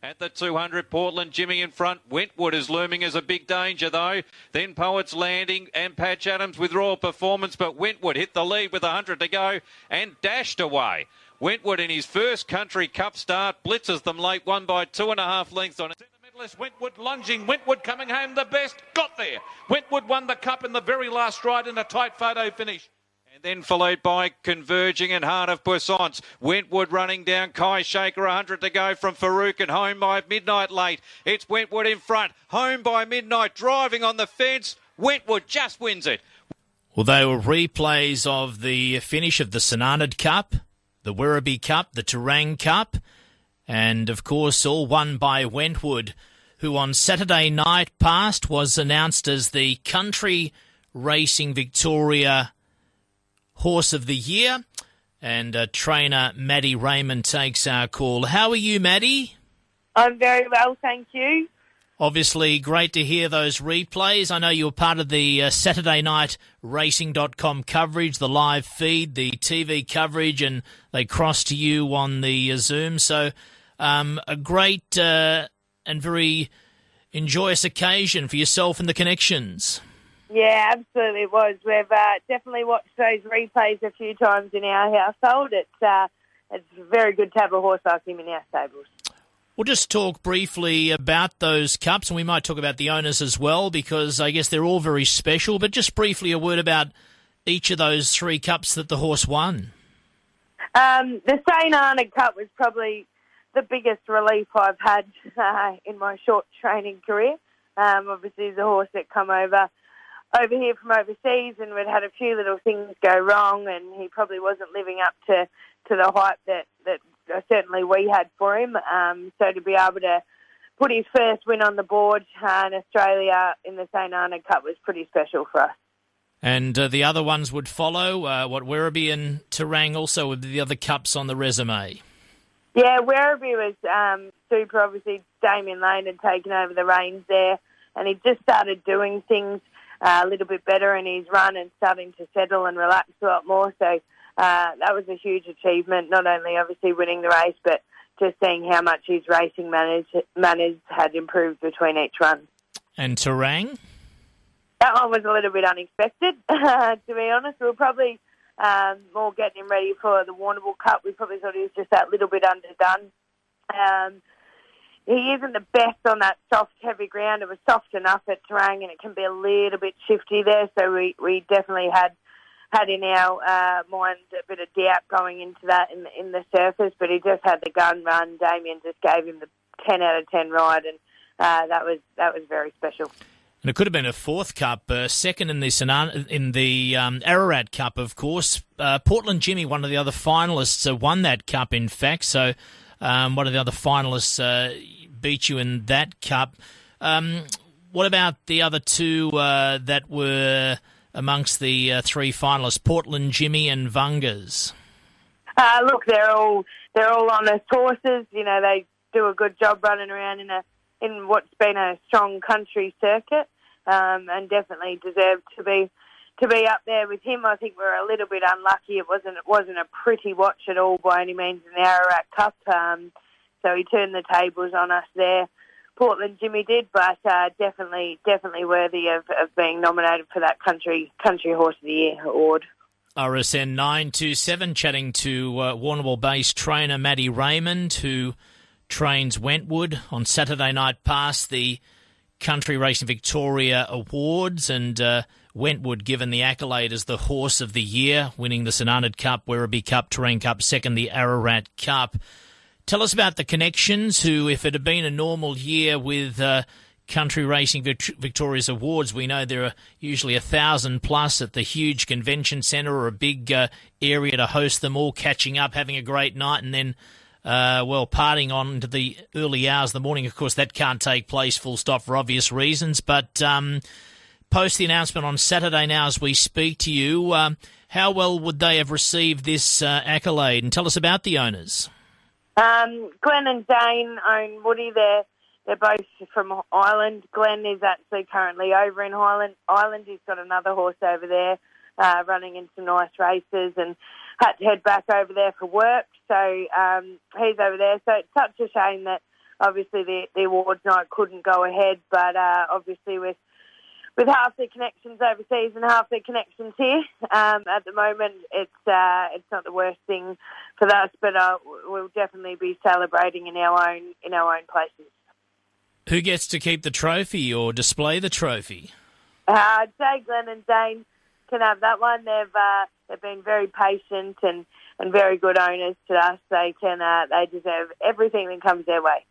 At the 200, Portland Jimmy in front. Wentwood is looming as a big danger, though. Then Poets Landing and Patch Adams with Royal Performance, but Wentwood hit the lead with 100 to go and dashed away. Wentwood in his first Country Cup start blitzes them late, won by two and a half lengths on it. Wentwood lunging. Wentwood coming home the best. Got there. Wentwood won the cup in the very last ride in a tight photo finish. Then followed by Converging and Heart of Puissance. Wentwood running down. Kai Shaker, 100 to go from Farouk and home by midnight late. It's Wentwood in front. Home by midnight. Driving on the fence. Wentwood just wins it. Well, they were replays of the finish of the St Arnaud Cup, the Werribee Cup, the Terang Cup, and of course, all won by Wentwood, who on Saturday night past was announced as the Country Racing Victoria Horse of the Year. And uh, trainer Maddie Raymond takes our call. How are you, Maddie? I'm very well, thank you. Obviously, great to hear those replays. I know you were part of the uh, Saturday night racing.com coverage, the live feed, the TV coverage, and they crossed to you on the uh, Zoom. So, um, a great uh, and very enjoyous occasion for yourself and the connections. Yeah, absolutely it was. We've uh, definitely watched those replays a few times in our household. It's uh, it's very good to have a horse like him in our stables. We'll just talk briefly about those cups, and we might talk about the owners as well, because I guess they're all very special. But just briefly, a word about each of those three cups that the horse won. Um, the St Arnaud Cup was probably the biggest relief I've had uh, in my short training career. Um, obviously, the horse that come over over here from overseas, and we'd had a few little things go wrong, and he probably wasn't living up to, to the hype that that certainly we had for him. Um, so to be able to put his first win on the board uh, in Australia in the St Arnaud Cup was pretty special for us. And uh, the other ones would follow. Uh, what Werribee and Terang also with the other cups on the resume. Yeah, Werribee was um, super. Obviously, Damian Lane had taken over the reins there, and he just started doing things uh, a little bit better in his run and starting to settle and relax a lot more. So uh, that was a huge achievement. Not only obviously winning the race, but just seeing how much his racing manners, manners had improved between each run. And Terang? That one was a little bit unexpected, to be honest. We were probably um, more getting him ready for the Warrnambool Cup. We probably thought he was just that little bit underdone. Um, he isn't the best on that soft, heavy ground. It was soft enough at Terang, and it can be a little bit shifty there. So we, we definitely had had in our uh, mind a bit of doubt going into that in the, in the surface. But he just had the gun run. Damian just gave him the ten out of ten ride, and uh, that was that was very special. And it could have been a fourth cup, uh, second in the in the um, Ararat Cup, of course. Uh, Portland Jimmy, one of the other finalists, uh, won that cup. In fact, so um, one of the other finalists uh, beat you in that cup. Um, what about the other two uh, that were amongst the uh, three finalists, Portland Jimmy and Vungas? Uh, look, they're all they're all honest horses. You know, they do a good job running around in a in what's been a strong country circuit, um, and definitely deserve to be to be up there with him. I think we're a little bit unlucky. It wasn't it wasn't a pretty watch at all by any means in the Ararat Cup. Um, so he turned the tables on us there. Portland Jimmy did, but uh, definitely, definitely worthy of, of being nominated for that country country horse of the year award. RSN nine two seven chatting to uh, Warrnambool-based trainer Maddie Raymond, who trains Wentwood on Saturday night past the Country Racing Victoria Awards, and uh, Wentwood given the accolade as the horse of the year, winning the St Cup, Werribee Cup, Terang Cup, second the Ararat Cup. Tell us about the connections who, if it had been a normal year with uh, Country Racing Victoria's Awards, we know there are usually a thousand plus at the huge convention centre or a big uh, area to host them all, catching up, having a great night, and then, uh, well, partying on into the early hours of the morning. Of course, that can't take place full stop for obvious reasons. But um, post the announcement on Saturday now as we speak to you, um, how well would they have received this uh, accolade? And tell us about the owners. Um, Glenn and Dane own Woody. They're they're both from Ireland. Glenn is actually currently over in Highland Island. He's got another horse over there uh, running in some nice races and had to head back over there for work. So um, he's over there. So it's such a shame that obviously the, the awards night couldn't go ahead, but uh, obviously with with half their connections overseas and half their connections here, um, at the moment it's uh, it's not the worst thing for us, but uh, we'll definitely be celebrating in our own in our own places. Who gets to keep the trophy or display the trophy? Uh, I'd say Glenn and Dane can have that one. They've uh, they've been very patient and, and very good owners to us. They can uh, they deserve everything that comes their way.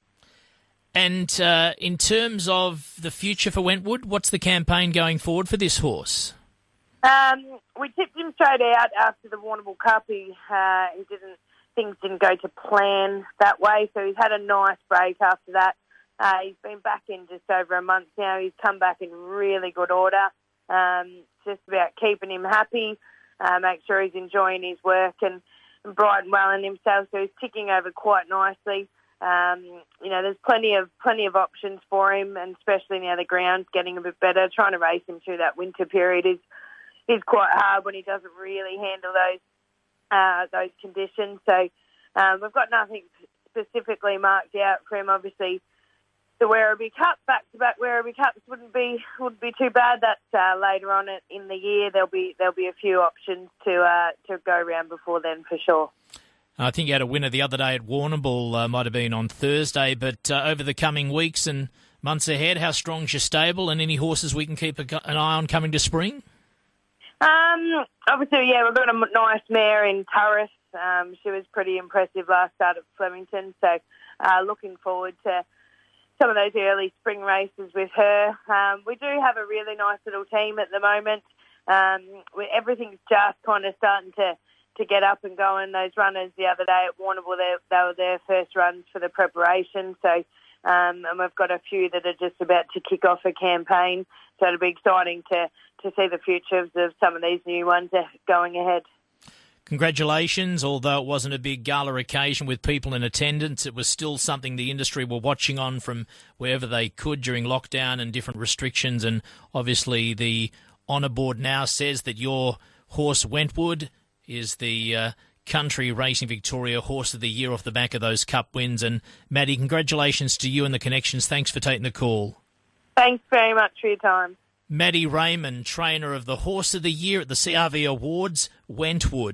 And uh, in terms of the future for Wentwood, what's the campaign going forward for this horse? Um, we tipped him straight out after the Warrnambool Cup. He, uh, he didn't things didn't go to plan that way, so he's had a nice break after that. Uh, he's been back in just over a month now. He's come back in really good order. Um, just about keeping him happy, uh, make sure he's enjoying his work and, and bright and well in himself. So he's ticking over quite nicely. Um, you know, there's plenty of plenty of options for him, and especially now the ground's getting a bit better. Trying to race him through that winter period is is quite hard when he doesn't really handle those uh, those conditions. So um, we've got nothing specifically marked out for him. Obviously, the Werribee Cup, back-to-back Werribee Cups wouldn't be wouldn't be too bad. That's uh, later on in the year. There'll be there'll be a few options to uh, to go around before then for sure. I think you had a winner the other day at Warrnambool, uh, might have been on Thursday, but uh, over the coming weeks and months ahead, how strong's your stable and any horses we can keep an eye on coming to spring? Um, obviously, yeah, we've got a nice mare in Turris. Um, she was pretty impressive last start at Flemington, so uh, looking forward to some of those early spring races with her. Um, we do have a really nice little team at the moment. Um, everything's just kind of starting to, to get up and going. Those runners the other day at Warrnambool, they, they were their first runs for the preparation. So, um, and we've got a few that are just about to kick off a campaign. So it'll be exciting to, to see the futures of some of these new ones going ahead. Congratulations, although it wasn't a big gala occasion with people in attendance, it was still something the industry were watching on from wherever they could during lockdown and different restrictions. And obviously, the honour board now says that your horse Wentwood is the uh, Country Racing Victoria Horse of the Year off the back of those Cup wins. And Maddie, congratulations to you and the connections. Thanks for taking the call. Thanks very much for your time. Maddie Raymond, trainer of the Horse of the Year at the CRV Awards, Wentwood.